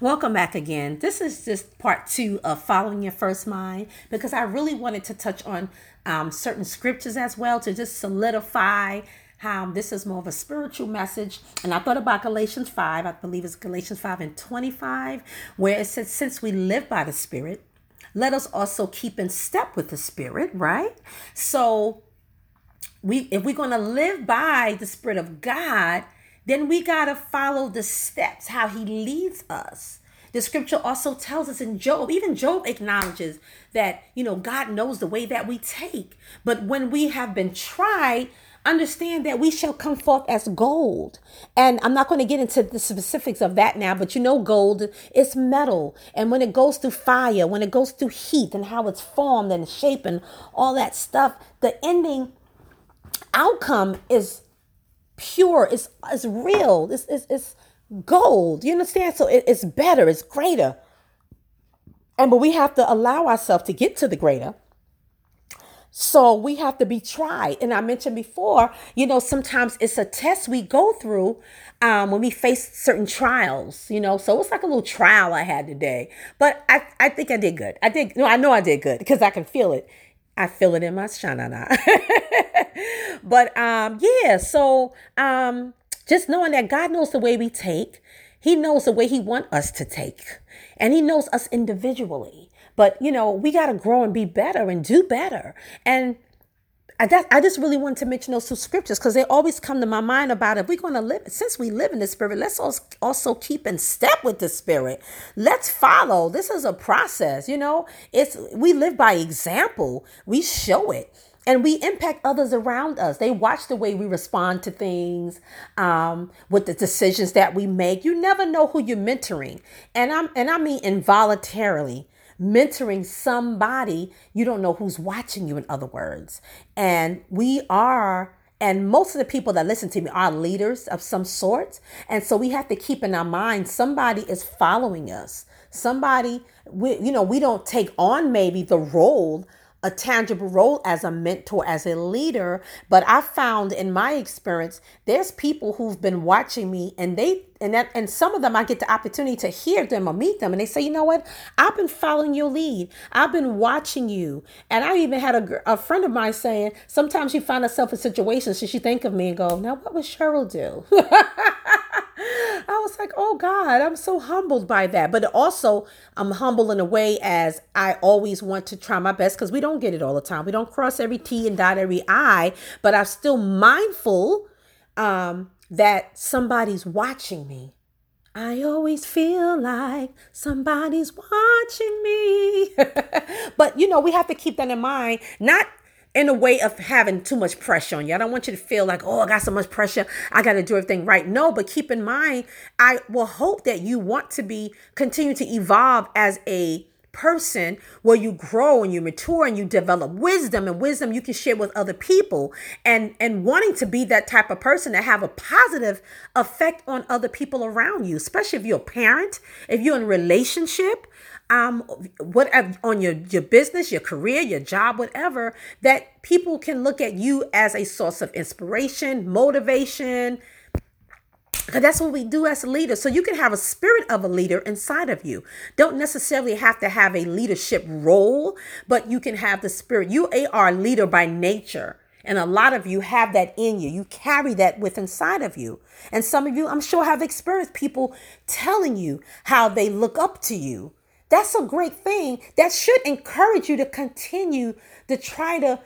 Welcome back again. This is just part two of following your first mind because I really wanted to touch on um, certain scriptures as well to just solidify how this is more of a spiritual message. And I thought about Galatians 5, I believe it's Galatians 5 and 25, where it says, Since we live by the Spirit, let us also keep in step with the Spirit, right? So we if we're gonna live by the Spirit of God, then we gotta follow the steps, how he leads us. The scripture also tells us in Job, even Job acknowledges that, you know, God knows the way that we take. But when we have been tried, understand that we shall come forth as gold. And I'm not going to get into the specifics of that now, but you know, gold is metal. And when it goes through fire, when it goes through heat and how it's formed and shaped and all that stuff, the ending outcome is pure, it's, it's real, it's, it's, it's gold. You understand? So it, it's better, it's greater. And but we have to allow ourselves to get to the greater so we have to be tried. And I mentioned before, you know, sometimes it's a test we go through um, when we face certain trials, you know. So it's like a little trial I had today. But I, I think I did good. I did, no, I know I did good because I can feel it. I feel it in my shanana. but um, yeah, so um, just knowing that God knows the way we take, He knows the way He wants us to take, and He knows us individually. But, you know, we got to grow and be better and do better. And I, that, I just really wanted to mention those two scriptures because they always come to my mind about if we're going to live, since we live in the spirit, let's also keep in step with the spirit. Let's follow. This is a process, you know, it's, we live by example. We show it and we impact others around us. They watch the way we respond to things, um, with the decisions that we make. You never know who you're mentoring, and I'm and I mean involuntarily mentoring somebody, you don't know who's watching you, in other words. And we are, and most of the people that listen to me are leaders of some sort. And so we have to keep in our mind somebody is following us. Somebody, we, you know, we don't take on maybe the role a tangible role as a mentor, as a leader. But I found in my experience, there's people who've been watching me and they and that and some of them I get the opportunity to hear them or meet them and they say, you know what? I've been following your lead. I've been watching you. And I even had a, a friend of mine saying, sometimes she find herself in situations, so she think of me and go, now what would Cheryl do? I was like, oh God, I'm so humbled by that. But also, I'm humble in a way as I always want to try my best because we don't get it all the time. We don't cross every T and dot every I, but I'm still mindful um, that somebody's watching me. I always feel like somebody's watching me. but you know, we have to keep that in mind. Not in a way of having too much pressure on you. I don't want you to feel like, oh, I got so much pressure. I got to do everything right. No, but keep in mind, I will hope that you want to be continue to evolve as a person where you grow and you mature and you develop wisdom and wisdom you can share with other people and and wanting to be that type of person to have a positive effect on other people around you especially if you're a parent if you're in a relationship um what on your your business your career your job whatever that people can look at you as a source of inspiration motivation because that's what we do as leaders. So you can have a spirit of a leader inside of you. Don't necessarily have to have a leadership role, but you can have the spirit. You are a leader by nature. And a lot of you have that in you. You carry that with inside of you. And some of you, I'm sure, have experienced people telling you how they look up to you that's a great thing. That should encourage you to continue to try to,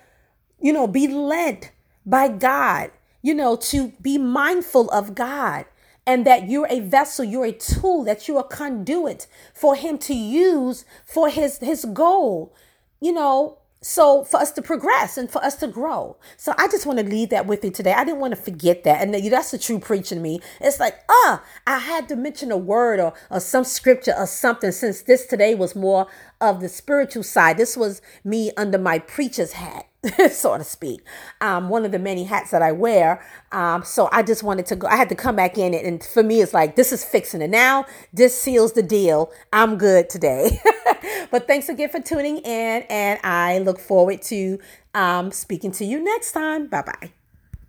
you know, be led by God, you know, to be mindful of God and that you're a vessel, you're a tool, that you're conduit for him to use for his his goal. You know, so for us to progress and for us to grow. So I just want to leave that with you today. I didn't want to forget that. And that's the true preaching me. It's like, ah, I had to mention a word or, or some scripture or something since this today was more of the spiritual side. This was me under my preacher's hat. so to speak, um, one of the many hats that I wear. Um, so I just wanted to go, I had to come back in it. And for me, it's like, this is fixing it now. This seals the deal. I'm good today. but thanks again for tuning in. And I look forward to um, speaking to you next time. Bye bye.